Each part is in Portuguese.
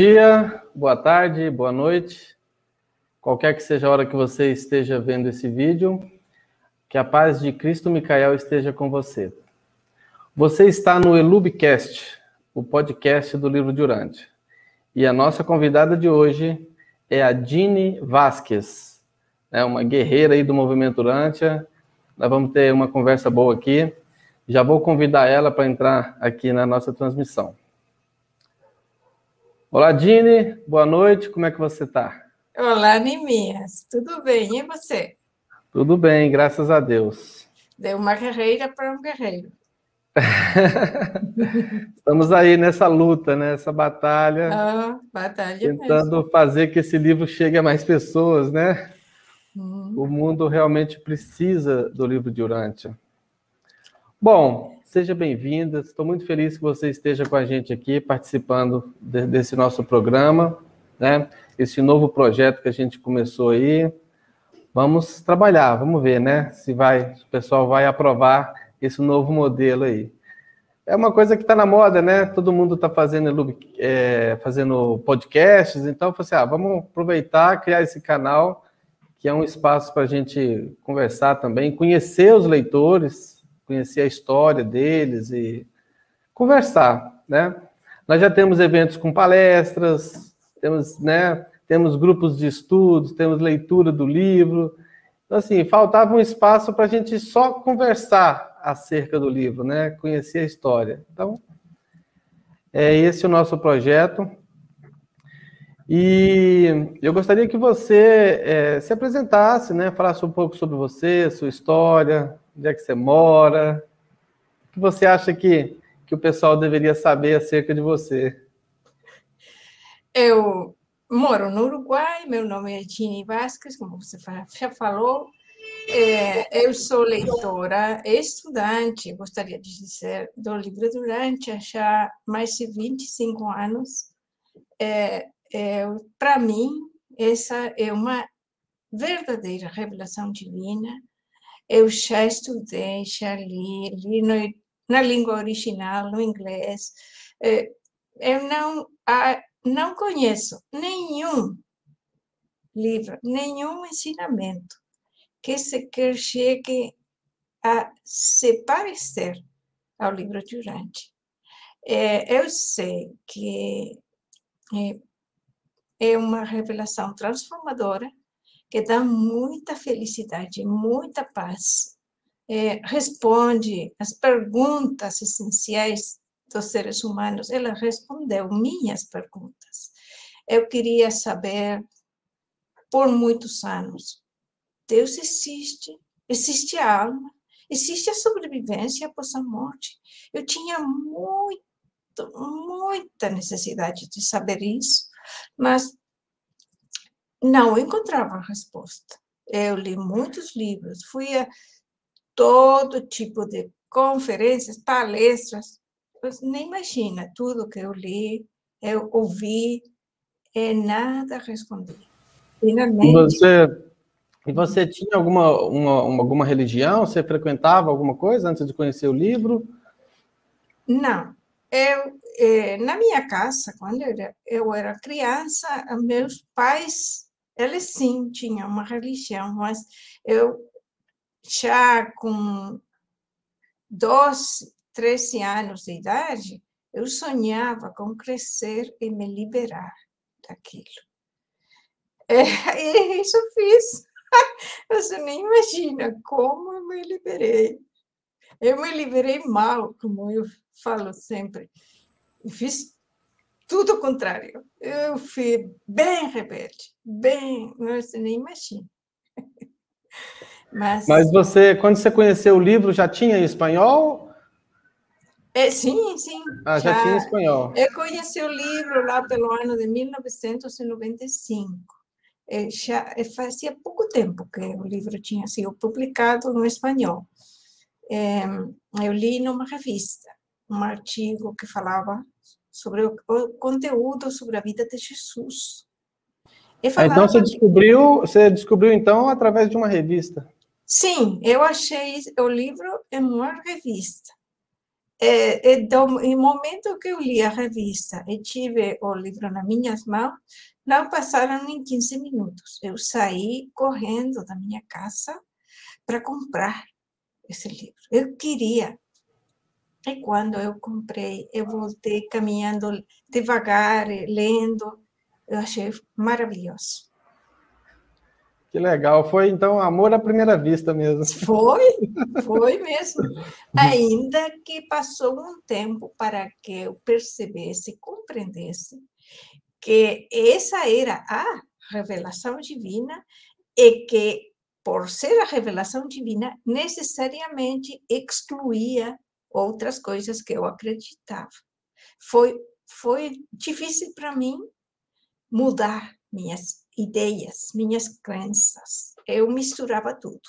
dia, boa tarde, boa noite, qualquer que seja a hora que você esteja vendo esse vídeo, que a paz de Cristo Micael esteja com você. Você está no Elubcast, o podcast do livro de Urante. E a nossa convidada de hoje é a Dini Vasquez, né, uma guerreira aí do movimento Urântia. Nós vamos ter uma conversa boa aqui. Já vou convidar ela para entrar aqui na nossa transmissão. Olá, Dini, boa noite, como é que você está? Olá, Nimias, tudo bem, e você? Tudo bem, graças a Deus. Deu uma guerreira para um guerreiro. Estamos aí nessa luta, nessa batalha. Ah, batalha Tentando mesmo. fazer que esse livro chegue a mais pessoas, né? Hum. O mundo realmente precisa do livro de Urântia. Bom, seja bem-vinda. Estou muito feliz que você esteja com a gente aqui, participando de, desse nosso programa, né? Esse novo projeto que a gente começou aí. Vamos trabalhar, vamos ver, né? Se vai, se o pessoal vai aprovar esse novo modelo aí. É uma coisa que está na moda, né? Todo mundo está fazendo, é, fazendo podcasts, então assim, ah, vamos aproveitar, criar esse canal, que é um espaço para a gente conversar também, conhecer os leitores, conhecer a história deles e conversar, né? Nós já temos eventos com palestras, temos, né, temos grupos de estudos, temos leitura do livro. Então, assim, faltava um espaço para a gente só conversar acerca do livro, né? Conhecer a história. Então, é esse o nosso projeto. E eu gostaria que você é, se apresentasse, né? Falasse um pouco sobre você, sua história, onde é que você mora, o que você acha que, que o pessoal deveria saber acerca de você? Eu moro no Uruguai, meu nome é Tini Vasquez, como você já falou. É, eu sou leitora, estudante, gostaria de dizer, do livro durante já mais de 25 anos. É, é, Para mim, essa é uma verdadeira revelação divina eu já estudei, já li, li no, na língua original, no inglês. É, eu não, não conheço nenhum livro, nenhum ensinamento que sequer chegue a se parecer ao livro de Urante. É, eu sei que é, é uma revelação transformadora, que dá muita felicidade, muita paz. É, responde as perguntas essenciais dos seres humanos. Ela respondeu minhas perguntas. Eu queria saber, por muitos anos, Deus existe? Existe a alma? Existe a sobrevivência após a morte? Eu tinha muito, muita necessidade de saber isso, mas não encontrava a resposta. Eu li muitos livros, fui a todo tipo de conferências, palestras, você nem imagina tudo que eu li, eu ouvi, e nada respondi. Finalmente. E você, e você tinha alguma, uma, uma, alguma religião? Você frequentava alguma coisa antes de conhecer o livro? Não. Eu, eh, na minha casa, quando eu era, eu era criança, meus pais eles sim tinham uma religião, mas eu já com 12, 13 anos de idade, eu sonhava com crescer e me liberar daquilo. É, isso fiz. Você nem imagina como eu me liberei. Eu me liberei mal, como eu falo sempre. fiz tudo o contrário. Eu fui bem rebelde, bem, você nem imagina. Mas, Mas você, quando você conheceu o livro, já tinha em espanhol? É, sim, sim. Ah, já, já tinha em espanhol. Eu conheci o livro lá pelo ano de 1995. É, já é, fazia pouco tempo que o livro tinha sido publicado no espanhol. É, eu li numa revista um artigo que falava sobre o, o conteúdo sobre a vida de Jesus. Ah, então você descobriu, você descobriu então através de uma revista? Sim, eu achei o livro em uma revista. é, é, do, momento que eu li a revista e tive o livro nas minhas mãos, não passaram nem 15 minutos. Eu saí correndo da minha casa para comprar esse livro. Eu queria. E quando eu comprei, eu voltei caminhando devagar, lendo. Eu achei maravilhoso. Que legal. Foi, então, amor à primeira vista mesmo. Foi, foi mesmo. Ainda que passou um tempo para que eu percebesse, compreendesse que essa era a revelação divina e que, por ser a revelação divina, necessariamente excluía outras coisas que eu acreditava. Foi, foi difícil para mim mudar minhas ideias, minhas crenças. Eu misturava tudo.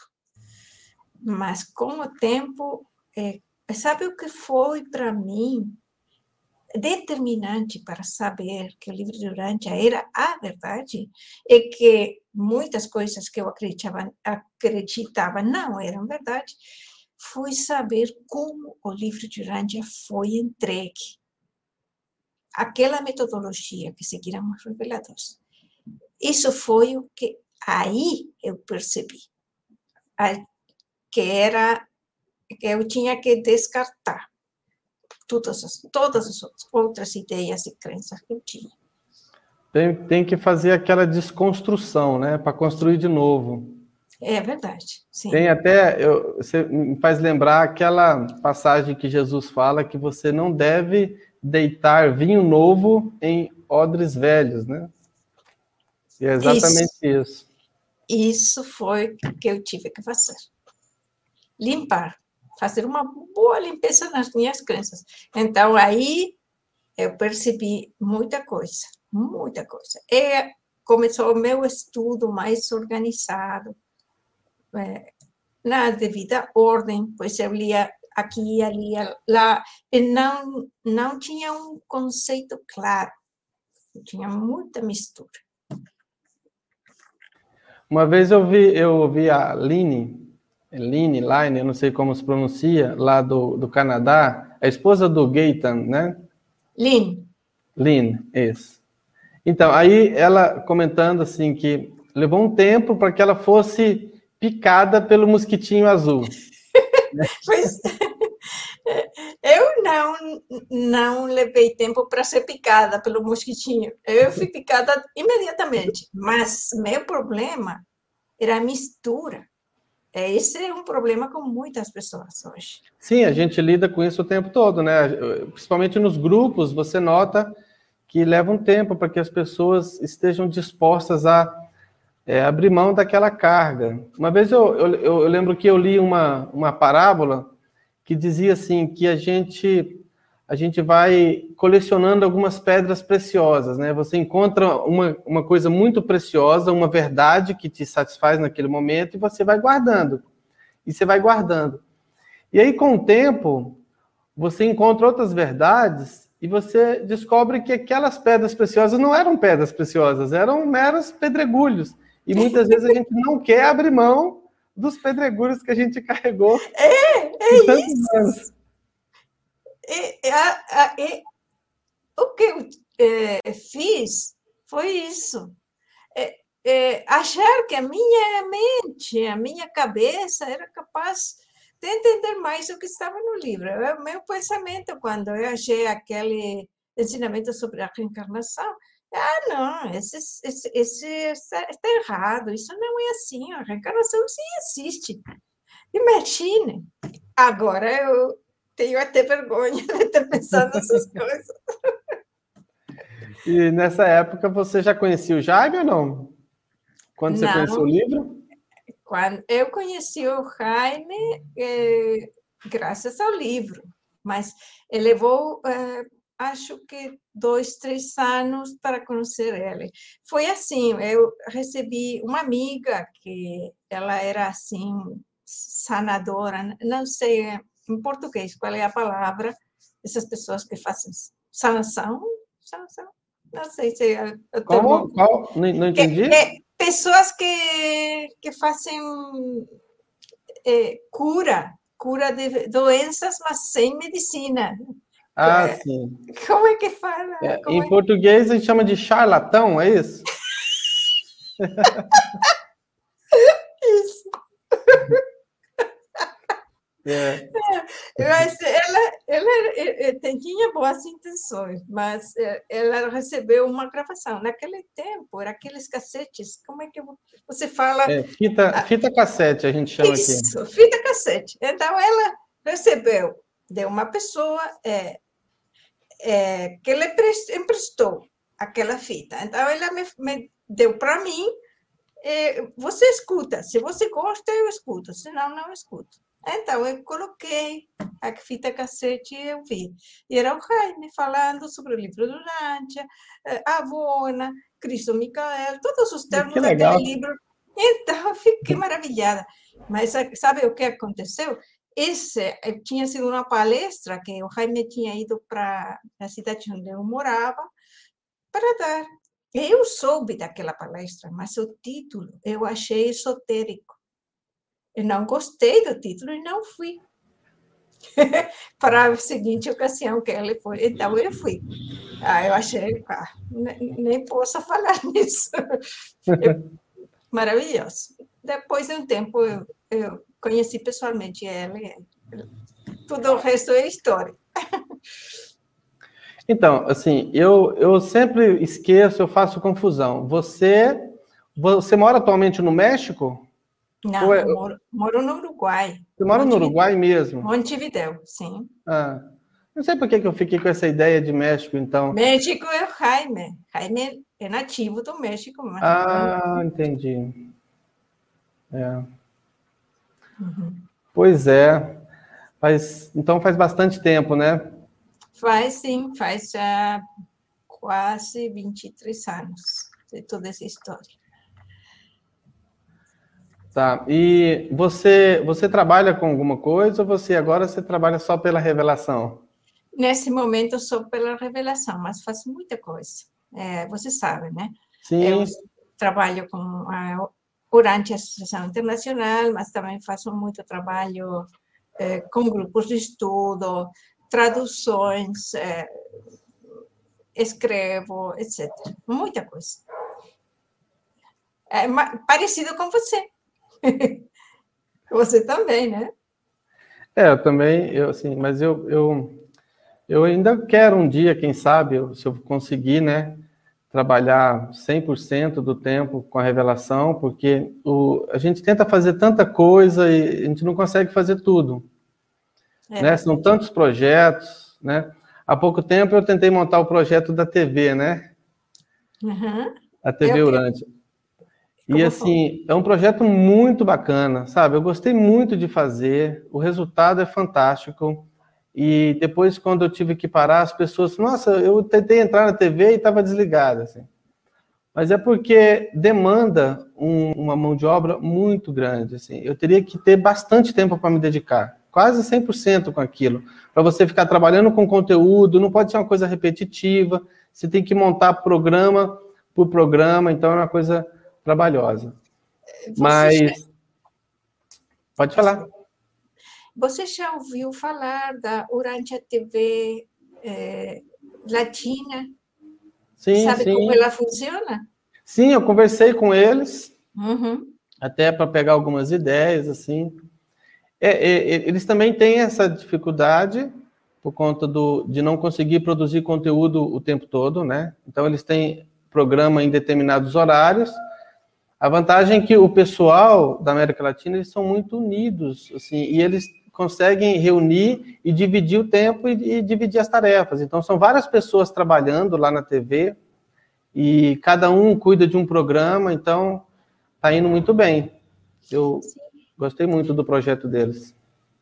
Mas com o tempo, é, sabe o que foi para mim determinante para saber que o livro de Urântia era a verdade é que muitas coisas que eu acreditava, acreditava não eram verdade, foi saber como o livro de Urântia foi entregue. Aquela metodologia que seguiram os reveladores. Isso foi o que aí eu percebi que era que eu tinha que descartar todas as, todas as outras ideias e crenças que eu tinha. Tem, tem que fazer aquela desconstrução, né, para construir de novo. É verdade. Sim. Tem até, eu, você me faz lembrar aquela passagem que Jesus fala que você não deve deitar vinho novo em odres velhos, né? E é exatamente isso. isso. Isso foi que eu tive que fazer. Limpar, fazer uma boa limpeza nas minhas crenças. Então, aí eu percebi muita coisa, muita coisa. E começou o meu estudo mais organizado, é, na devida ordem, pois eu lia aqui, ali, lá, e não, não tinha um conceito claro, tinha muita mistura. Uma vez eu vi, eu ouvi a Line, Line, Line, eu não sei como se pronuncia, lá do, do Canadá, a esposa do Gaetan, né? Line. Line, isso. Então, aí ela comentando assim que levou um tempo para que ela fosse picada pelo mosquitinho azul. pois eu não não levei tempo para ser picada pelo mosquitinho. Eu fui picada imediatamente. Mas meu problema era a mistura. Esse é um problema com muitas pessoas hoje. Sim, a gente lida com isso o tempo todo, né? Principalmente nos grupos, você nota que leva um tempo para que as pessoas estejam dispostas a é, abrir mão daquela carga. Uma vez eu, eu, eu lembro que eu li uma, uma parábola que dizia assim que a gente a gente vai colecionando algumas pedras preciosas, né? Você encontra uma, uma coisa muito preciosa, uma verdade que te satisfaz naquele momento e você vai guardando. E você vai guardando. E aí, com o tempo, você encontra outras verdades e você descobre que aquelas pedras preciosas não eram pedras preciosas, eram meros pedregulhos. E muitas vezes a gente não quer abrir mão dos pedregulhos que a gente carregou. É, é isso. Anos. E, a, a, e, o que eu é, fiz foi isso. É, é, achar que a minha mente, a minha cabeça era capaz de entender mais o que estava no livro. É o meu pensamento, quando eu achei aquele ensinamento sobre a reencarnação, ah, não, esse, esse, esse está, errado, isso não é assim, a reencarnação sim existe. Imagine, agora eu tenho até vergonha de ter pensado nessas coisas. E nessa época você já conhecia o Jaime ou não? Quando você não, conheceu o livro? Quando eu conheci o Jaime é, graças ao livro, mas ele levou é, acho que dois, três anos para conhecer ele. Foi assim, eu recebi uma amiga que ela era assim sanadora, não sei em português qual é a palavra, essas pessoas que fazem sanação, sanação, não sei se é Como? Qual? Não, não entendi. É, é, pessoas que, que fazem é, cura, cura de doenças, mas sem medicina. Ah, é, sim. Como é que fala? É, em é? português a gente chama de charlatão, é isso? isso. É. Mas ela, ela, tinha boas intenções, mas ela recebeu uma gravação. Naquele tempo, era aqueles cassetes, como é que você fala? É, fita, fita cassete, a gente chama Isso, aqui. Isso, fita cassete. Então, ela recebeu de uma pessoa é, é, que lhe emprestou aquela fita. Então, ela me, me deu para mim. É, você escuta. Se você gosta, eu escuto. Senão, não escuto. Então, eu coloquei a fita cassete e eu vi. E era o Jaime falando sobre o livro do Nantia, eh, a Avona, Cristo Micael, todos os termos daquele livro. Então, eu fiquei maravilhada. Mas sabe o que aconteceu? Esse eh, tinha sido uma palestra que o Jaime tinha ido para a cidade onde eu morava para dar. Eu soube daquela palestra, mas o título eu achei esotérico. Eu não gostei do título e não fui. para a seguinte ocasião que ele foi. Então, eu fui. Ah, eu achei, ah, nem, nem posso falar nisso. Maravilhoso. Depois de um tempo, eu, eu conheci pessoalmente ele. Tudo o resto é história. Então, assim, eu, eu sempre esqueço, eu faço confusão. Você, você mora atualmente no México? Não, é... moro, moro, no Uruguai. Você mora no Uruguai mesmo? Montevidéu, sim. Ah, não sei por que, eu fiquei com essa ideia de México, então. México é o Jaime. Jaime é nativo do México. Mas ah, entendi. É. Uhum. Pois é. Faz, então faz bastante tempo, né? Faz sim, faz já quase 23 anos de toda essa história. Tá. E você você trabalha com alguma coisa ou você agora você trabalha só pela revelação? Nesse momento só pela revelação, mas faço muita coisa. É, você sabe, né? Sim. Eu trabalho com a Urante Associação Internacional, mas também faço muito trabalho é, com grupos de estudo, traduções, é, escrevo, etc. Muita coisa. É parecido com você. Você também, né? É, eu também, eu assim, mas eu, eu, eu ainda quero um dia, quem sabe, se eu conseguir, né, trabalhar 100% do tempo com a revelação, porque o, a gente tenta fazer tanta coisa e a gente não consegue fazer tudo. É. Né? São tantos projetos, né? Há pouco tempo eu tentei montar o projeto da TV, né? Uhum. A TV Urante. E assim, é um projeto muito bacana, sabe? Eu gostei muito de fazer, o resultado é fantástico. E depois, quando eu tive que parar, as pessoas, nossa, eu tentei entrar na TV e estava desligada, assim. Mas é porque demanda um, uma mão de obra muito grande, assim. Eu teria que ter bastante tempo para me dedicar, quase 100% com aquilo, para você ficar trabalhando com conteúdo, não pode ser uma coisa repetitiva, você tem que montar programa por programa, então é uma coisa trabalhosa. Você Mas. Já... Pode falar. Você já ouviu falar da Urantia TV é, Latina? Sim, Sabe sim. como ela funciona? Sim, eu conversei com eles, uhum. até para pegar algumas ideias, assim. É, é, é, eles também têm essa dificuldade por conta do, de não conseguir produzir conteúdo o tempo todo, né? Então, eles têm programa em determinados horários, a vantagem é que o pessoal da América Latina eles são muito unidos, assim, e eles conseguem reunir e dividir o tempo e, e dividir as tarefas. Então são várias pessoas trabalhando lá na TV e cada um cuida de um programa, então está indo muito bem. Eu Sim. gostei muito do projeto deles.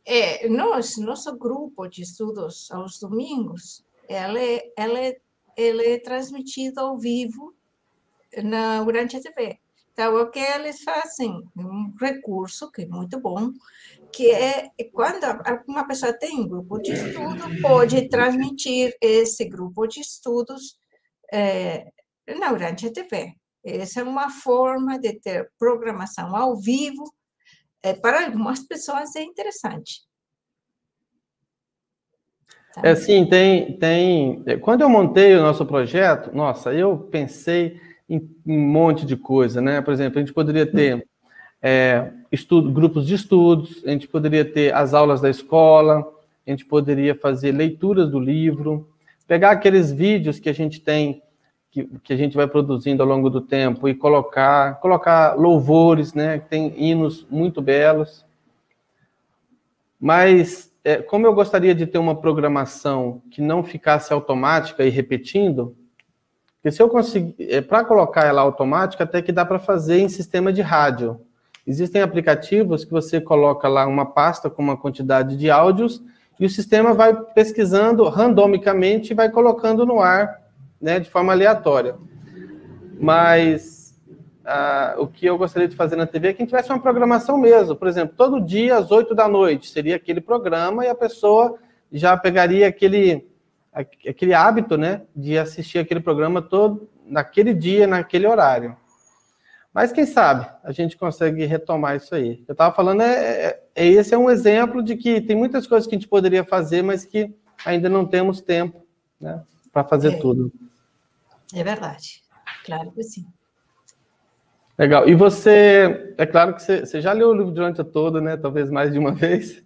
É, nós, nosso grupo de estudos aos domingos, ela é, ela é, ela é transmitido ao vivo na, durante a TV. Então, o que eles fazem? Um recurso que é muito bom, que é quando uma pessoa tem um grupo de estudo, pode transmitir esse grupo de estudos é, na Urântia TV. Essa é uma forma de ter programação ao vivo. É, para algumas pessoas é interessante. Tá? É, sim, tem, tem. É, quando eu montei o nosso projeto, nossa, eu pensei em um monte de coisa, né? Por exemplo, a gente poderia ter é, estudo, grupos de estudos, a gente poderia ter as aulas da escola, a gente poderia fazer leituras do livro, pegar aqueles vídeos que a gente tem, que, que a gente vai produzindo ao longo do tempo e colocar, colocar louvores, né? Tem hinos muito belos. Mas é, como eu gostaria de ter uma programação que não ficasse automática e repetindo, porque se eu conseguir, é, para colocar ela automática, até que dá para fazer em sistema de rádio. Existem aplicativos que você coloca lá uma pasta com uma quantidade de áudios e o sistema vai pesquisando randomicamente e vai colocando no ar, né, de forma aleatória. Mas ah, o que eu gostaria de fazer na TV é que a gente tivesse uma programação mesmo. Por exemplo, todo dia às 8 da noite seria aquele programa e a pessoa já pegaria aquele, aquele hábito, né, de assistir aquele programa todo naquele dia, naquele horário. Mas quem sabe a gente consegue retomar isso aí. Eu estava falando, é, é, é, esse é um exemplo de que tem muitas coisas que a gente poderia fazer, mas que ainda não temos tempo né, para fazer é, tudo. É verdade, claro que sim. Legal. E você, é claro que você, você já leu o livro durante todo, né? Talvez mais de uma vez.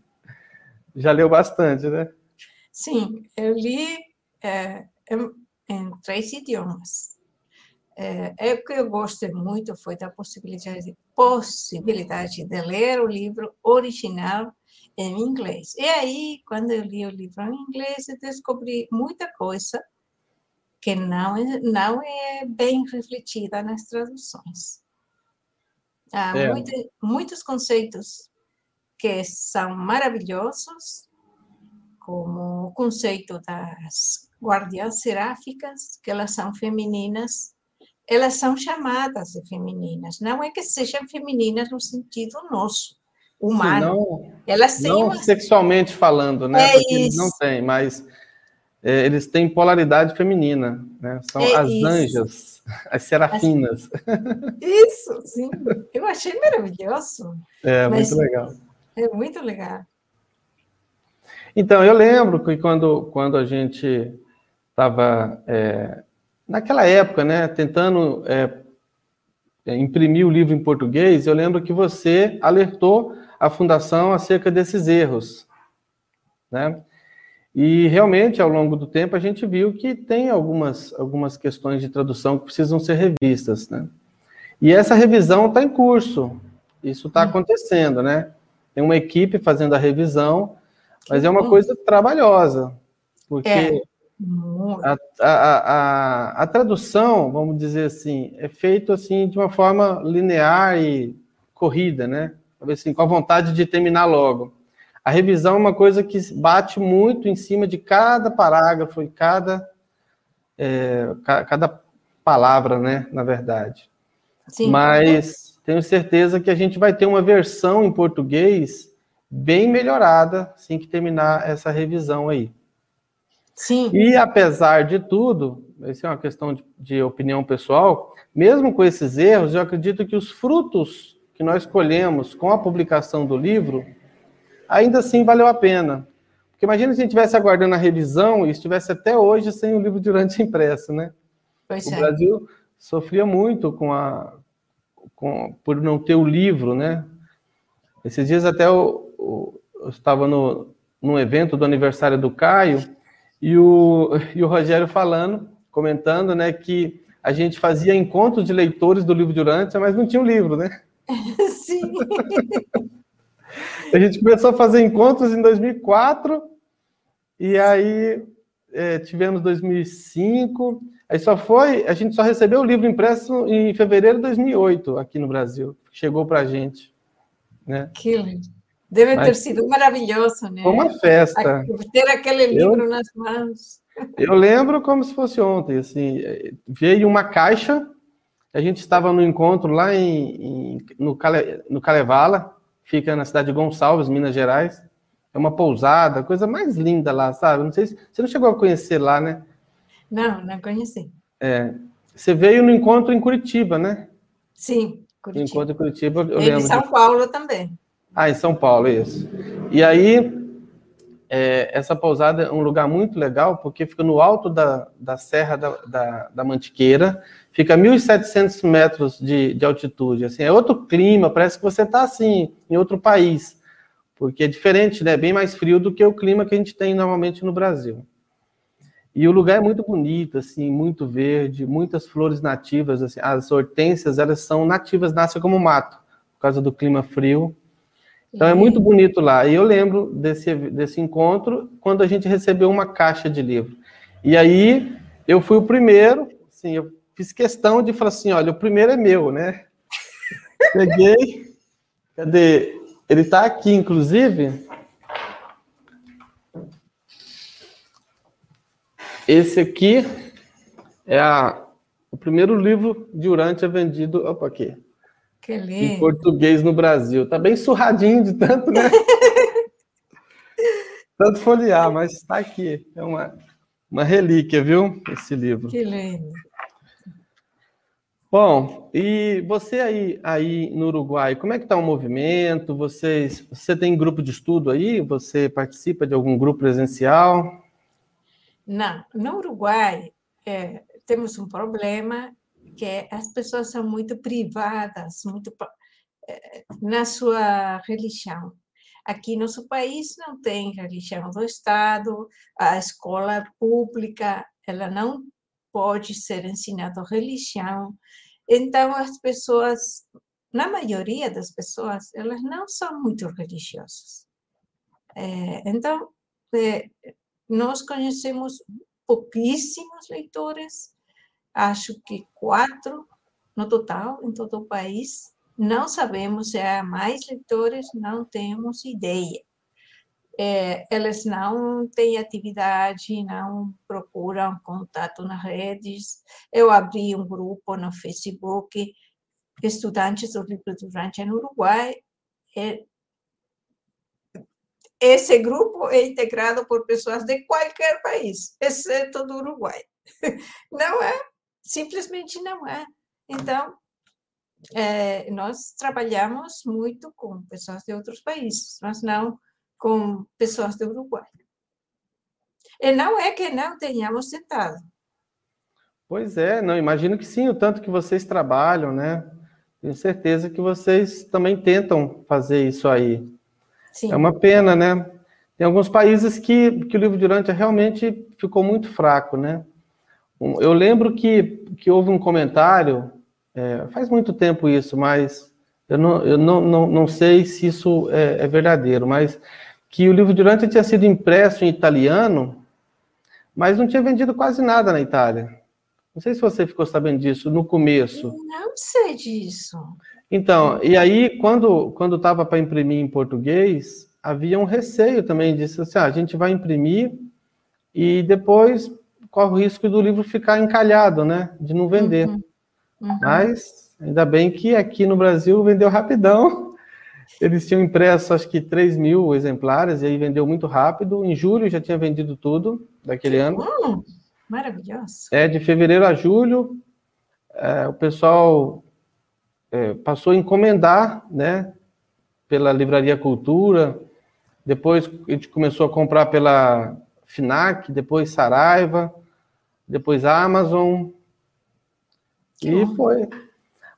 Já leu bastante, né? Sim, eu li é, em, em três idiomas é, é o que eu gostei muito foi da possibilidade, possibilidade de ler o livro original em inglês. E aí, quando eu li o livro em inglês, eu descobri muita coisa que não é, não é bem refletida nas traduções. Há é. muito, muitos conceitos que são maravilhosos, como o conceito das guardiãs seráficas, que elas são femininas elas são chamadas de femininas. Não é que sejam femininas no sentido nosso, humano. Sim, não, elas têm não uma... sexualmente falando, né? É Porque eles não têm, mas é, eles têm polaridade feminina, né? São é as isso. anjas, as serafinas. Isso, sim. Eu achei maravilhoso. É, muito legal. É muito legal. Então, eu lembro que quando, quando a gente estava é, naquela época, né, tentando é, é, imprimir o livro em português, eu lembro que você alertou a fundação acerca desses erros, né? E realmente, ao longo do tempo, a gente viu que tem algumas, algumas questões de tradução que precisam ser revistas, né? E essa revisão está em curso, isso está hum. acontecendo, né? Tem uma equipe fazendo a revisão, mas é uma coisa trabalhosa, porque é. A, a, a, a, tradução, vamos dizer assim, é feito assim de uma forma linear e corrida, né? Assim, com a vontade de terminar logo. A revisão é uma coisa que bate muito em cima de cada parágrafo e cada, é, cada palavra, né? Na verdade. Sim. Mas tenho certeza que a gente vai ter uma versão em português bem melhorada assim que terminar essa revisão aí. Sim. E apesar de tudo, isso é uma questão de, de, opinião pessoal, mesmo com esses erros, eu acredito que os frutos que nós colhemos com a publicação do livro, ainda assim valeu a pena. Porque imagina se a gente estivesse aguardando a revisão e estivesse até hoje sem o livro durante impresso, né? Pois o é. Brasil sofria muito com a, com, por não ter o livro, né? Esses dias até eu, eu, estava no, num evento do aniversário do Caio, e o, e o Rogério falando, comentando, né, que a gente fazia encontros de leitores do livro de Urântia, mas não tinha o um livro, né? Sim. a gente começou a fazer encontros em 2004, e aí é, tivemos 2005, aí só foi, a gente só recebeu o livro impresso em fevereiro de 2008, aqui no Brasil, chegou para a gente. Né? Que lindo. Deve Mas, ter sido maravilhoso, né? Uma festa. Ter aquele livro eu, nas mãos. Eu lembro como se fosse ontem, assim, veio uma caixa, a gente estava no encontro lá em, em no, Cale, no Calevala, fica na cidade de Gonçalves, Minas Gerais. É uma pousada, coisa mais linda lá, sabe? Não sei se você não chegou a conhecer lá, né? Não, não conheci. É, você veio no encontro em Curitiba, né? Sim, Curitiba. Encontro em Curitiba. Eu em São. Paulo também. Ah, em São Paulo, isso. E aí, é, essa pousada é um lugar muito legal, porque fica no alto da, da Serra da, da, da Mantiqueira, fica a 1.700 metros de, de altitude. Assim, é outro clima, parece que você está assim, em outro país, porque é diferente, né? bem mais frio do que o clima que a gente tem normalmente no Brasil. E o lugar é muito bonito, assim, muito verde, muitas flores nativas, assim, as hortênsias, elas são nativas, nascem como mato, por causa do clima frio. Então é muito bonito lá. E eu lembro desse, desse encontro quando a gente recebeu uma caixa de livro. E aí eu fui o primeiro, assim, eu fiz questão de falar assim, olha, o primeiro é meu, né? Peguei, cadê? Ele está aqui, inclusive. Esse aqui é a, o primeiro livro de Urântia vendido. Opa, aqui. Que lindo. Em português no Brasil. Tá bem surradinho de tanto, né? tanto folhear, mas está aqui. É uma, uma relíquia, viu? Esse livro. Que lindo. Bom, e você aí, aí no Uruguai, como é que está o movimento? Vocês, você tem grupo de estudo aí? Você participa de algum grupo presencial? Não, no Uruguai é, temos um problema que as pessoas são muito privadas, muito eh, na sua religião. Aqui no nosso país não tem religião do Estado, a escola pública ela não pode ser ensinada religião. Então as pessoas, na maioria das pessoas, elas não são muito religiosas. É, então é, nós conhecemos pouquíssimos leitores acho que quatro no total, em todo o país. Não sabemos se há mais leitores, não temos ideia. É, elas não têm atividade, não procuram contato nas redes. Eu abri um grupo no Facebook, Estudantes do Livro Durante no Uruguai. É, esse grupo é integrado por pessoas de qualquer país, exceto do Uruguai. Não é simplesmente não é. Então, é, nós trabalhamos muito com pessoas de outros países, mas não com pessoas do Uruguai. E não é que não tenhamos tentado. Pois é, não, imagino que sim, o tanto que vocês trabalham, né? Tenho certeza que vocês também tentam fazer isso aí. Sim. É uma pena, né? Tem alguns países que, que o livro Durante realmente ficou muito fraco, né? Eu lembro que, que houve um comentário, é, faz muito tempo isso, mas eu não, eu não, não, não sei se isso é, é verdadeiro, mas que o livro Durante tinha sido impresso em italiano, mas não tinha vendido quase nada na Itália. Não sei se você ficou sabendo disso no começo. Não sei disso. Então, e aí, quando quando estava para imprimir em português, havia um receio também disso, assim, ah, a gente vai imprimir e depois corre o risco do livro ficar encalhado, né? De não vender. Uhum. Uhum. Mas ainda bem que aqui no Brasil vendeu rapidão. Eles tinham impresso acho que 3 mil exemplares e aí vendeu muito rápido. Em julho já tinha vendido tudo daquele que ano. Bom. Maravilhoso. É, de fevereiro a julho, é, o pessoal é, passou a encomendar, né? Pela Livraria Cultura. Depois a gente começou a comprar pela FINAC, depois Saraiva depois a Amazon. Que e bom. foi.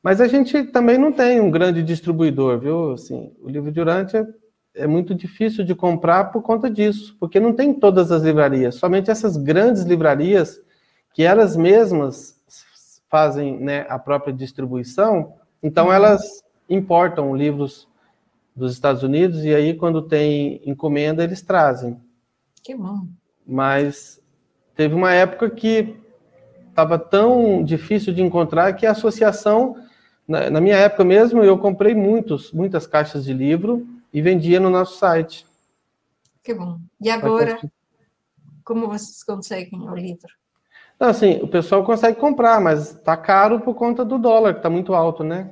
Mas a gente também não tem um grande distribuidor, viu? Assim, o livro de Urântia é muito difícil de comprar por conta disso, porque não tem todas as livrarias, somente essas grandes livrarias que elas mesmas fazem né, a própria distribuição, então uhum. elas importam livros dos Estados Unidos e aí quando tem encomenda eles trazem. Que bom. Mas Teve uma época que estava tão difícil de encontrar que a associação, na, na, minha época mesmo, eu comprei muitos, muitas caixas de livro e vendia no nosso site. Que bom. E agora, como vocês conseguem o livro? Não, assim, o pessoal consegue comprar, mas está caro por conta do dólar, que está muito alto, né?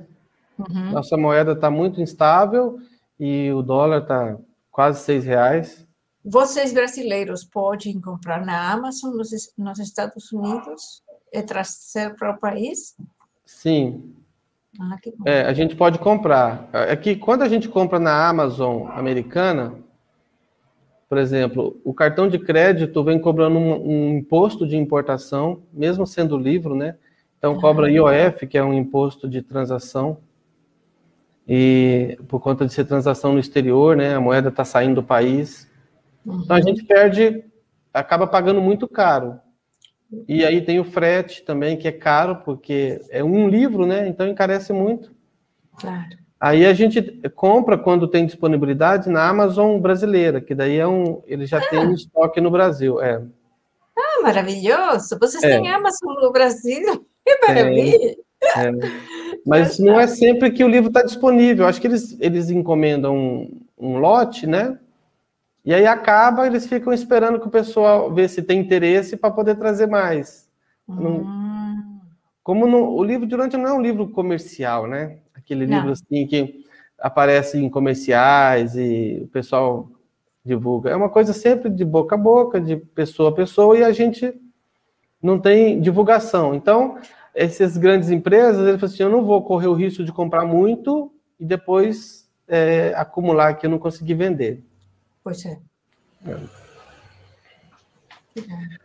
Uhum. Nossa moeda está muito instável e o dólar está quase seis reais. Vocês brasileiros podem comprar na Amazon nos, nos Estados Unidos e trazer para o país? Sim. Ah, é, a gente pode comprar. É que quando a gente compra na Amazon americana, por exemplo, o cartão de crédito vem cobrando um, um imposto de importação, mesmo sendo livro, né? Então cobra IOF, que é um imposto de transação, e por conta de ser transação no exterior, né? A moeda está saindo do país. Uhum. Então a gente perde, acaba pagando muito caro. E aí tem o frete também, que é caro, porque é um livro, né? Então encarece muito. Claro. Aí a gente compra quando tem disponibilidade na Amazon brasileira, que daí é um, ele já ah. tem um estoque no Brasil. É. Ah, maravilhoso! Vocês é. têm Amazon no Brasil? Que maravilha! É. Mas não é sempre que o livro está disponível. Acho que eles, eles encomendam um, um lote, né? E aí acaba, eles ficam esperando que o pessoal vê se tem interesse para poder trazer mais. Não, como o livro durante não é um livro comercial, né? Aquele Não. livro assim que aparece em comerciais e o pessoal divulga. É uma coisa sempre de boca a boca, de pessoa a pessoa, e a gente não tem divulgação. Então, essas grandes empresas, eles falam assim, eu não vou correr o risco de comprar muito e depois é, acumular que eu não consegui vender. Pois é. é.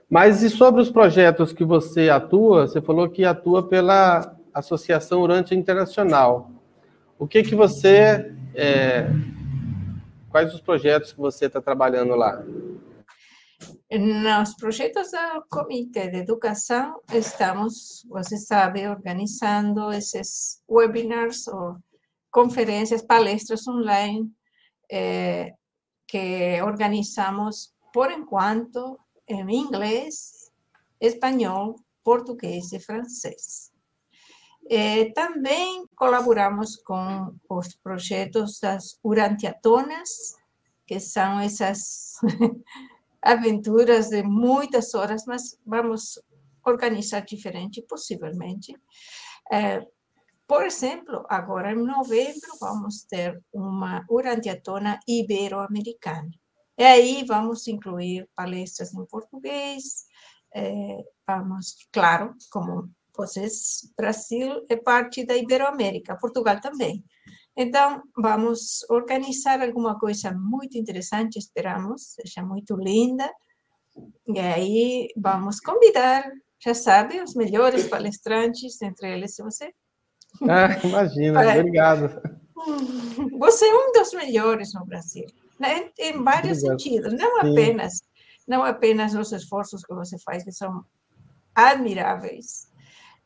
Mas e sobre os projetos que você atua? Você falou que atua pela Associação Urante Internacional. O que que você, é, quais os projetos que você está trabalhando lá? Nos projetos do Comitê de Educação, estamos, você sabe, organizando esses webinars ou conferências, palestras online eh, que organizamos, por enquanto, em inglês, espanhol, português e francês. Eh, também colaboramos com os projetos das Urantiatonas, que são essas aventuras de muitas horas, mas vamos organizar diferente, possivelmente. Eh, por exemplo, agora em novembro vamos ter uma Urantiatona ibero-americana. E aí vamos incluir palestras em português, eh, vamos, claro, como vocês, Brasil é parte da Iberoamérica, Portugal também. Então, vamos organizar alguma coisa muito interessante, esperamos, seja muito linda. E aí, vamos convidar, já sabe, os melhores palestrantes, entre eles você. Ah, imagina, é. obrigado. Você é um dos melhores no Brasil, né? em vários obrigado. sentidos, não Sim. apenas, não apenas os esforços que você faz, que são admiráveis,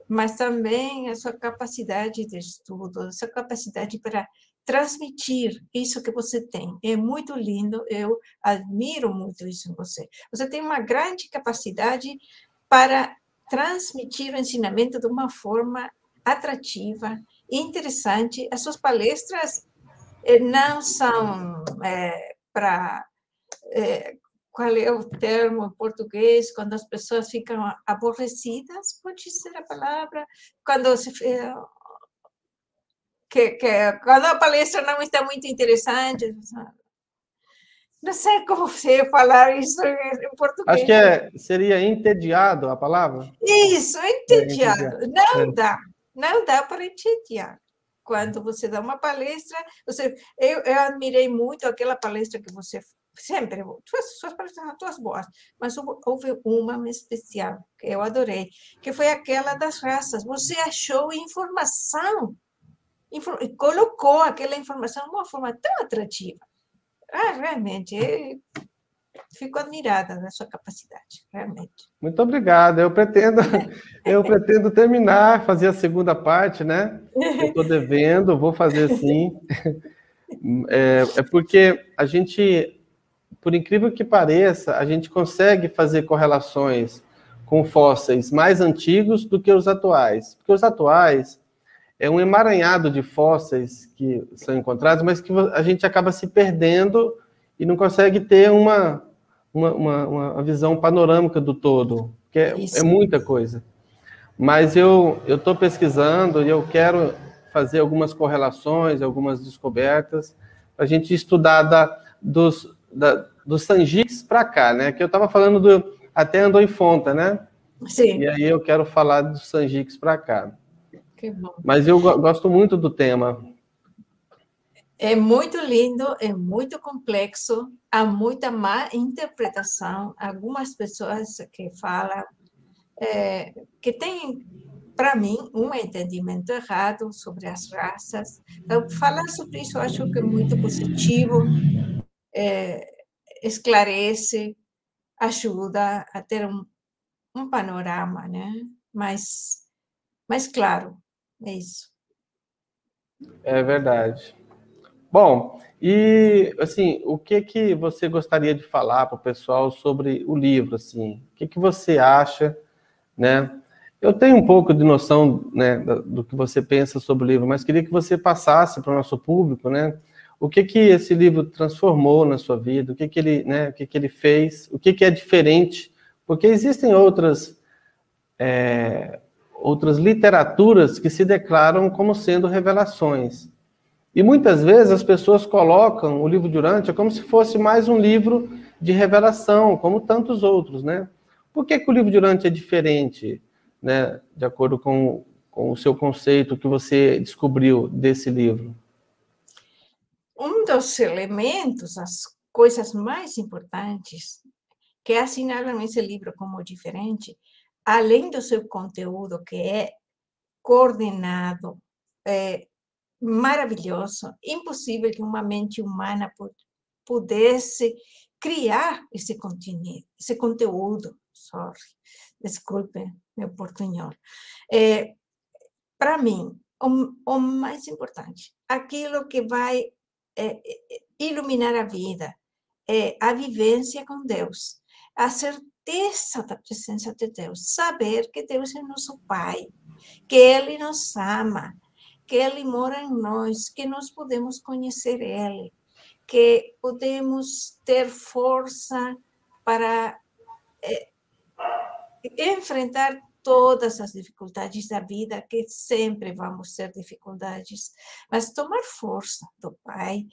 mas também a sua capacidade de estudo, a sua capacidade para transmitir isso que você tem. É muito lindo, eu admiro muito isso em você. Você tem uma grande capacidade para transmitir o ensinamento de uma forma atrativa, interessante. As suas palestras eh, não são é, para é, qual é o termo em português quando as pessoas ficam aborrecidas, pode ser a palavra, quando se que, que quando a palestra não está muito interessante, não sei como você falar isso em português. Acho que é, seria entediado a palavra. Isso, entediado. É, entediado. Não é. dá, não dá para entediar. Quando você dá uma palestra, você, eu, eu admirei muito aquela palestra que você sempre, suas, suas palestras são todas boas, mas houve uma especial que eu adorei, que foi aquela das raças. Você achou informação e colocou aquela informação de uma forma tão atrativa. Ah, realmente, fico admirada da sua capacidade, realmente. Muito obrigado. Eu pretendo, eu pretendo terminar, fazer a segunda parte, né? Eu estou devendo, vou fazer sim. É, é porque a gente por incrível que pareça, a gente consegue fazer correlações com fósseis mais antigos do que os atuais. Porque os atuais é um emaranhado de fósseis que são encontrados, mas que a gente acaba se perdendo e não consegue ter uma, uma, uma, uma visão panorâmica do todo, que é, é muita coisa. Mas eu estou pesquisando e eu quero fazer algumas correlações, algumas descobertas, para a gente estudar da, dos, da, do Sanjix para cá, né? Que eu estava falando do até andou em Fonta, né? Sim. E aí eu quero falar do Sanjix para cá. Que bom. Mas eu gosto muito do tema. É muito lindo, é muito complexo, há muita má interpretação. Algumas pessoas que falam é, que têm, para mim, um entendimento errado sobre as raças. Então, falar sobre isso eu acho que é muito positivo, é, esclarece, ajuda a ter um, um panorama né? mais, mais claro. É isso. É verdade. Bom, e assim, o que que você gostaria de falar para o pessoal sobre o livro, assim? O que que você acha, né? Eu tenho um pouco de noção, né, do que você pensa sobre o livro, mas queria que você passasse para o nosso público, né? O que que esse livro transformou na sua vida? O que que ele, né? O que que ele fez? O que que é diferente? Porque existem outras é, outras literaturas que se declaram como sendo revelações. E muitas vezes as pessoas colocam o livro de Urântia como se fosse mais um livro de revelação, como tantos outros, né? Por que, que o livro de Urântia é diferente, né? De acordo com, com o seu conceito que você descobriu desse livro? Um dos elementos, as coisas mais importantes que assinalam esse livro como diferente, além do seu conteúdo que é coordenado, é, maravilhoso, impossível que uma mente humana pudesse criar esse conteúdo, esse conteúdo, sorry, desculpe meu portunhol. É, Para mim, o, o, mais importante, aquilo que vai é, iluminar a vida, é a vivência com Deus, a certeza da presença de Deus, saber que Deus é nosso Pai, que Ele nos ama, que Ele mora em nós, que nós podemos conhecer Ele, que podemos ter força para é, enfrentar todas as dificuldades da vida, que sempre vamos ter dificuldades, mas tomar força do Pai,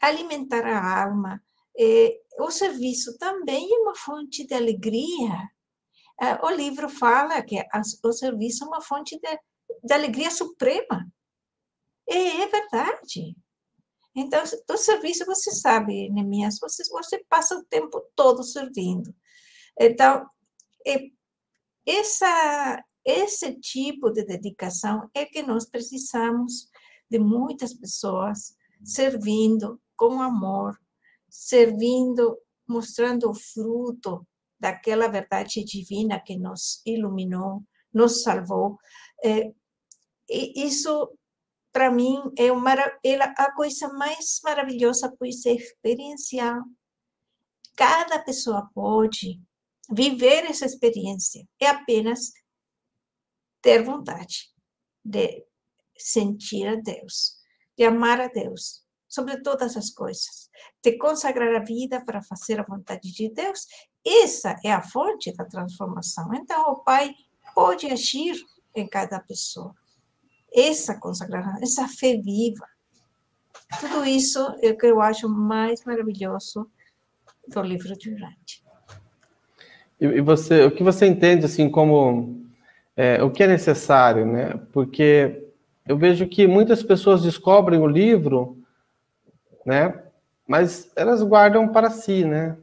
alimentar a alma. É, o serviço também é uma fonte de alegria. É, o livro fala que o serviço é uma fonte de de alegria suprema. E é verdade. Então, do serviço, você sabe, Neemias, você, você passa o tempo todo servindo. Então, essa, esse tipo de dedicação é que nós precisamos de muitas pessoas servindo com amor, servindo, mostrando o fruto daquela verdade divina que nos iluminou, nos salvou. É, isso, para mim, é uma, é a coisa mais maravilhosa, pois é experiencial. Cada pessoa pode viver essa experiência. É apenas ter vontade de sentir a Deus, de amar a Deus sobre todas as coisas, de consagrar a vida para fazer a vontade de Deus. Essa é a fonte da transformação. Então, o Pai pode agir em cada pessoa essa consagração, essa fé viva. Tudo isso é o que eu acho mais maravilhoso do livro de Urante. E você, o que você entende assim como é, o que é necessário, né? Porque eu vejo que muitas pessoas descobrem o livro, né? Mas elas guardam para si, né?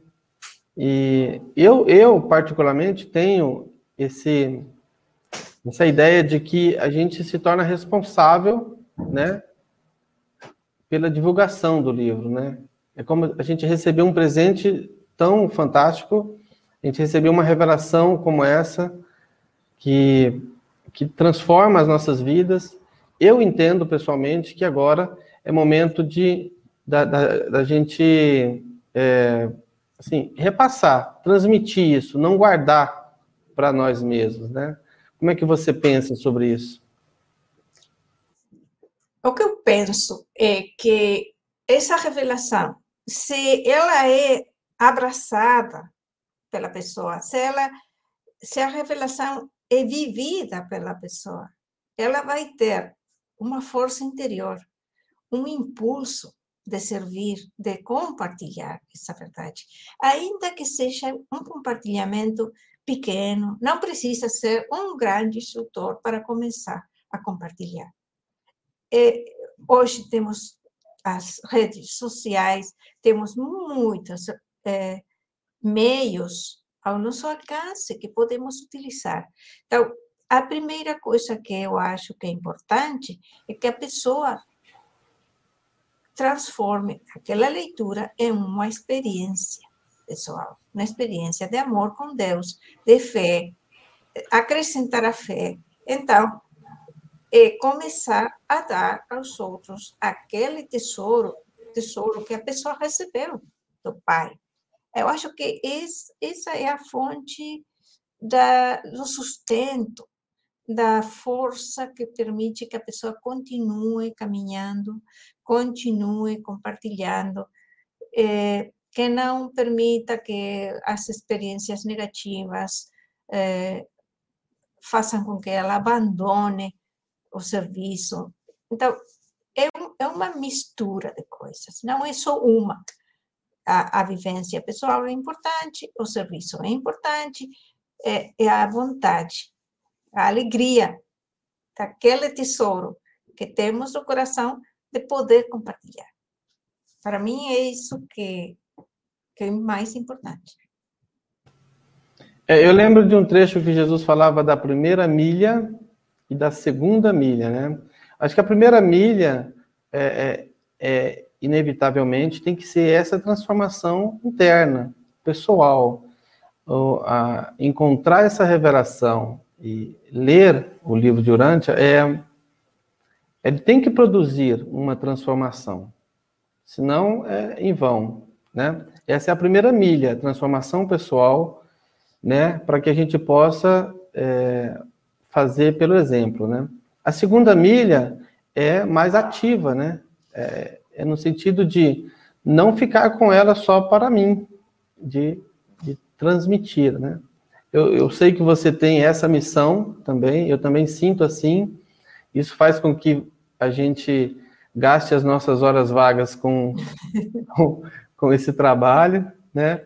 E eu, eu particularmente tenho esse essa ideia de que a gente se torna responsável, né, pela divulgação do livro, né? É como a gente recebeu um presente tão fantástico, a gente recebeu uma revelação como essa que que transforma as nossas vidas. Eu entendo pessoalmente que agora é momento de da, da, da gente é, assim repassar, transmitir isso, não guardar para nós mesmos, né? Como é que você pensa sobre isso? O que eu penso é que essa revelação, se ela é abraçada pela pessoa, se ela se a revelação é vivida pela pessoa, ela vai ter uma força interior, um impulso de servir, de compartilhar essa verdade, ainda que seja um compartilhamento pequeno, não precisa ser um grande instrutor para começar a compartilhar. E hoje temos as redes sociais, temos muitos é, meios ao nosso alcance que podemos utilizar. Então, a primeira coisa que eu acho que é importante é que a pessoa transforme aquela leitura em uma experiência pessoal, uma experiência de amor com Deus, de fé, acrescentar a fé. Então, é começar a dar aos outros aquele tesouro, tesouro que a pessoa recebeu do Pai. Eu acho que essa é a fonte da, do sustento, da força que permite que a pessoa continue caminhando, continue compartilhando, eh, que não permita que as experiências negativas eh, façam com que ela abandone o serviço. Então, é, um, é uma mistura de coisas, não é só uma. A, a vivência pessoal é importante, o serviço é importante, é, é a vontade a alegria daquele tesouro que temos no coração de poder compartilhar. Para mim é isso que, que é mais importante. É, eu lembro de um trecho que Jesus falava da primeira milha e da segunda milha, né? Acho que a primeira milha é, é, é inevitavelmente tem que ser essa transformação interna, pessoal, ou, a, encontrar essa revelação, e ler o livro de Urântia é ele tem que produzir uma transformação, senão é em vão, né? Essa é a primeira milha, transformação pessoal, né? Para que a gente possa é, fazer pelo exemplo, né? A segunda milha é mais ativa, né? É, é no sentido de não ficar com ela só para mim, de, de transmitir, né? Eu, eu sei que você tem essa missão também, eu também sinto assim. Isso faz com que a gente gaste as nossas horas vagas com, com, com, esse trabalho, né?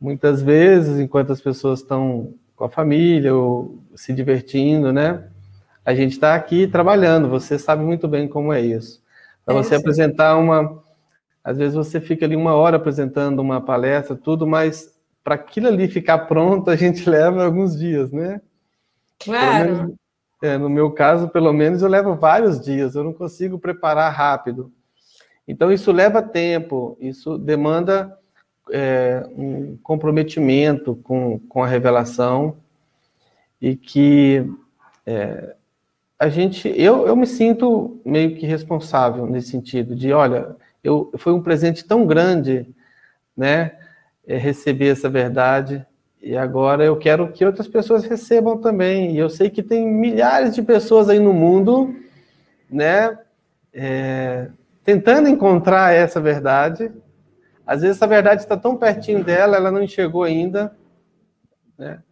Muitas vezes, enquanto as pessoas estão com a família ou se divertindo, né? A gente está aqui trabalhando, você sabe muito bem como é isso. Para é, você sim. apresentar uma. Às vezes você fica ali uma hora apresentando uma palestra, tudo, mas para aquilo ali ficar pronto, a gente leva alguns dias, né? Claro. Menos, é, no meu caso, pelo menos, eu levo vários dias, eu não consigo preparar rápido. Então, isso leva tempo, isso demanda é, um comprometimento com, com a revelação e que é, a gente, eu, eu me sinto meio que responsável nesse sentido de, olha, eu, foi um presente tão grande, né? é, receber essa verdade e agora eu quero que outras pessoas recebam também. E eu sei que tem milhares de pessoas aí no mundo, né, é, tentando encontrar essa verdade. Às vezes essa verdade está tão pertinho dela, ela não enxergou ainda, né?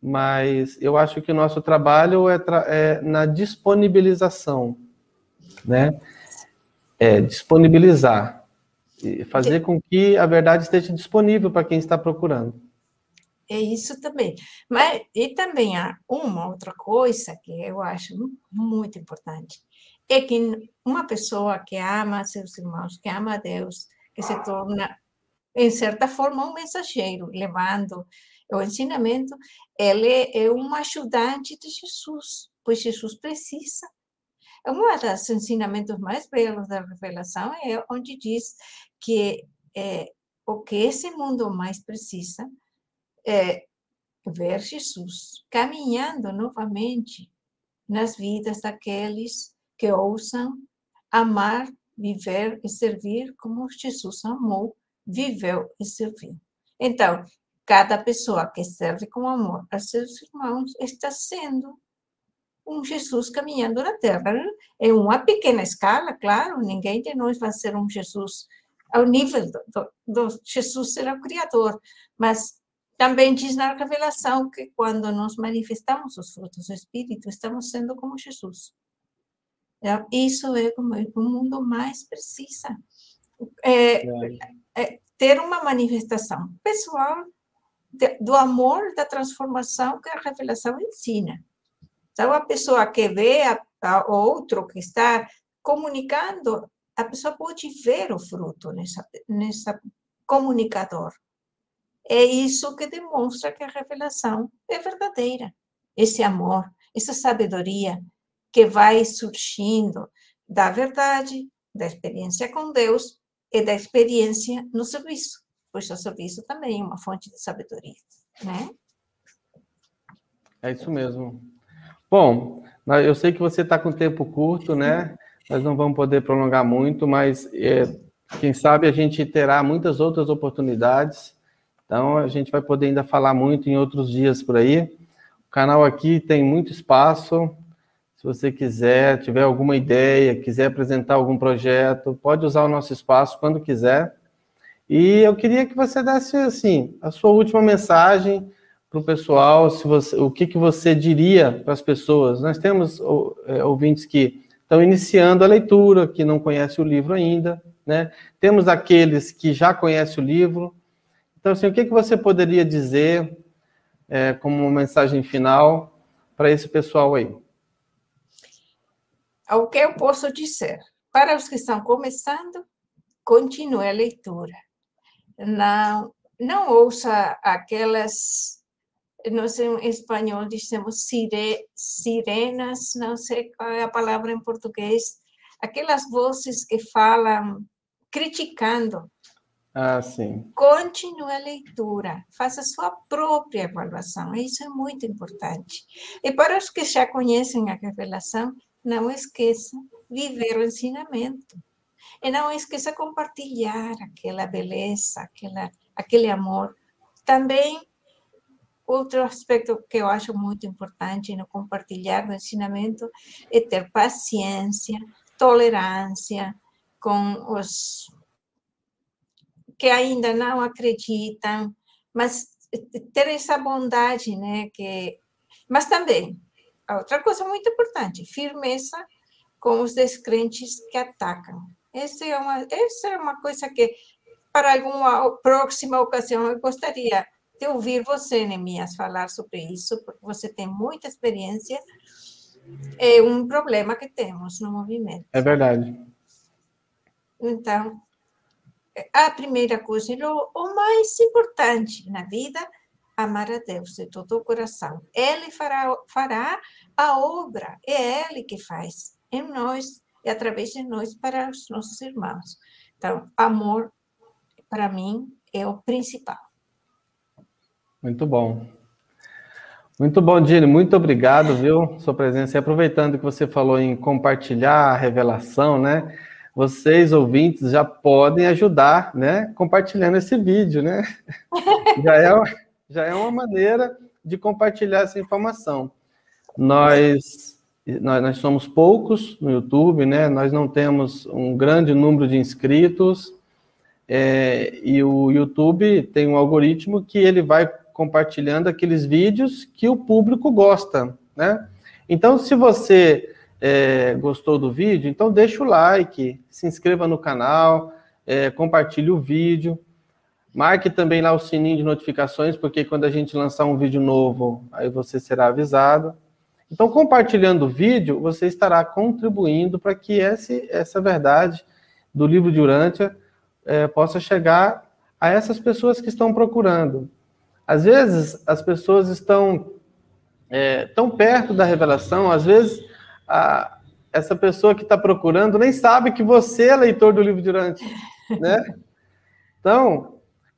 Mas eu acho que o nosso trabalho é, tra é na disponibilização, né? É disponibilizar fazer com que a verdade esteja disponível para quem está procurando. É isso também. Mas e também há uma outra coisa que eu acho muito importante é que uma pessoa que ama seus irmãos, que ama Deus, que se torna em certa forma um mensageiro, levando o ensinamento, ele é um ajudante de Jesus, pois Jesus precisa. Um dos ensinamentos mais belos da revelação é onde diz que é, o que esse mundo mais precisa é ver Jesus caminhando novamente nas vidas daqueles que ousam amar, viver e servir como Jesus amou, viveu e serviu. Então, cada pessoa que serve com amor a seus irmãos está sendo um Jesus caminhando na Terra. Em uma pequena escala, claro, ninguém de nós vai ser um Jesus ao nível do, do, do Jesus ser o Criador, mas também diz na revelação que quando nós manifestamos os frutos do Espírito, estamos sendo como Jesus. Então, isso é como o mundo mais precisa. É, é, ter uma manifestação pessoal de, do amor, da transformação que a revelação ensina. Então, a pessoa que vê a, a outro que está comunicando a pessoa pode ver o fruto nessa, nessa comunicador. É isso que demonstra que a revelação é verdadeira. Esse amor, essa sabedoria que vai surgindo da verdade, da experiência com Deus e da experiência no serviço, pois o serviço também é uma fonte de sabedoria, né? É isso mesmo. Bom, eu sei que você está com tempo curto, né? Nós não vamos poder prolongar muito, mas é, quem sabe a gente terá muitas outras oportunidades. Então a gente vai poder ainda falar muito em outros dias por aí. O canal aqui tem muito espaço. Se você quiser, tiver alguma ideia, quiser apresentar algum projeto, pode usar o nosso espaço quando quiser. E eu queria que você desse assim a sua última mensagem para o pessoal, se você, o que, que você diria para as pessoas. Nós temos é, ouvintes que estão iniciando a leitura, que não conhecem o livro ainda, né? Temos aqueles que já conhecem o livro. Então, assim, o que, que você poderia dizer é, como uma mensagem final para esse pessoal aí? O que eu posso dizer? Para os que estão começando, continue a leitura. Não, não ouça aquelas nós em espanhol dizemos sire, sirenas, não sei qual é a palavra em português, aquelas vozes que falam criticando. Ah, sim. Continue a leitura, faça sua própria avaliação, isso é muito importante. E para os que já conhecem a revelação, não esqueça viver o ensinamento. E não esqueça compartilhar aquela beleza, aquela, aquele amor. Também Outro aspecto que eu acho muito importante no compartilhar do ensinamento é ter paciência, tolerância com os que ainda não acreditam, mas ter essa bondade, né? Que, mas também, outra coisa muito importante, firmeza com os descrentes que atacam. Essa é uma, essa é uma coisa que, para alguma próxima ocasião, eu gostaria de ouvir você, Nemias, falar sobre isso, porque você tem muita experiência. É um problema que temos no movimento. É verdade. Então, a primeira coisa, o mais importante na vida, amar a Deus de todo o coração. Ele fará, fará a obra, é Ele que faz em nós e através de nós para os nossos irmãos. Então, amor, para mim, é o principal. Muito bom. Muito bom, Dini. Muito obrigado, viu, sua presença. E aproveitando que você falou em compartilhar a revelação, né? Vocês, ouvintes, já podem ajudar, né? Compartilhando esse vídeo, né? já, é, já é uma maneira de compartilhar essa informação. Nós, nós, nós somos poucos no YouTube, né? Nós não temos um grande número de inscritos. É, e o YouTube tem um algoritmo que ele vai compartilhando aqueles vídeos que o público gosta, né? Então, se você é, gostou do vídeo, então deixa o like, se inscreva no canal, é, compartilhe o vídeo, marque também lá o sininho de notificações, porque quando a gente lançar um vídeo novo, aí você será avisado. Então, compartilhando o vídeo, você estará contribuindo para que esse, essa verdade do livro de Urântia é, possa chegar a essas pessoas que estão procurando. Às vezes as pessoas estão é, tão perto da revelação, às vezes a, essa pessoa que está procurando nem sabe que você é leitor do livro de Durante, né? Então,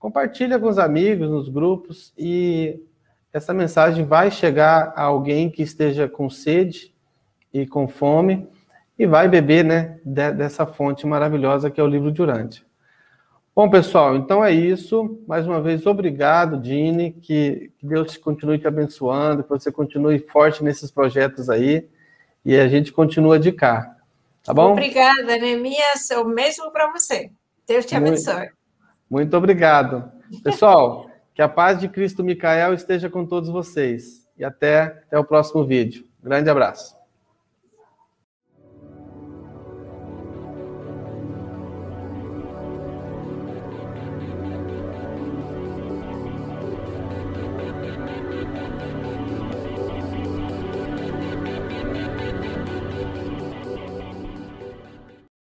compartilha com os amigos, nos grupos, e essa mensagem vai chegar a alguém que esteja com sede e com fome, e vai beber, né, dessa fonte maravilhosa que é o livro Durante. Bom, pessoal, então é isso. Mais uma vez, obrigado, Dini. Que, que Deus continue te abençoando, que você continue forte nesses projetos aí. E a gente continua de cá. Tá bom? Obrigada, Neemias. O mesmo para você. Deus te abençoe. Muito, muito obrigado. Pessoal, que a paz de Cristo Micael esteja com todos vocês. E até, até o próximo vídeo. Grande abraço.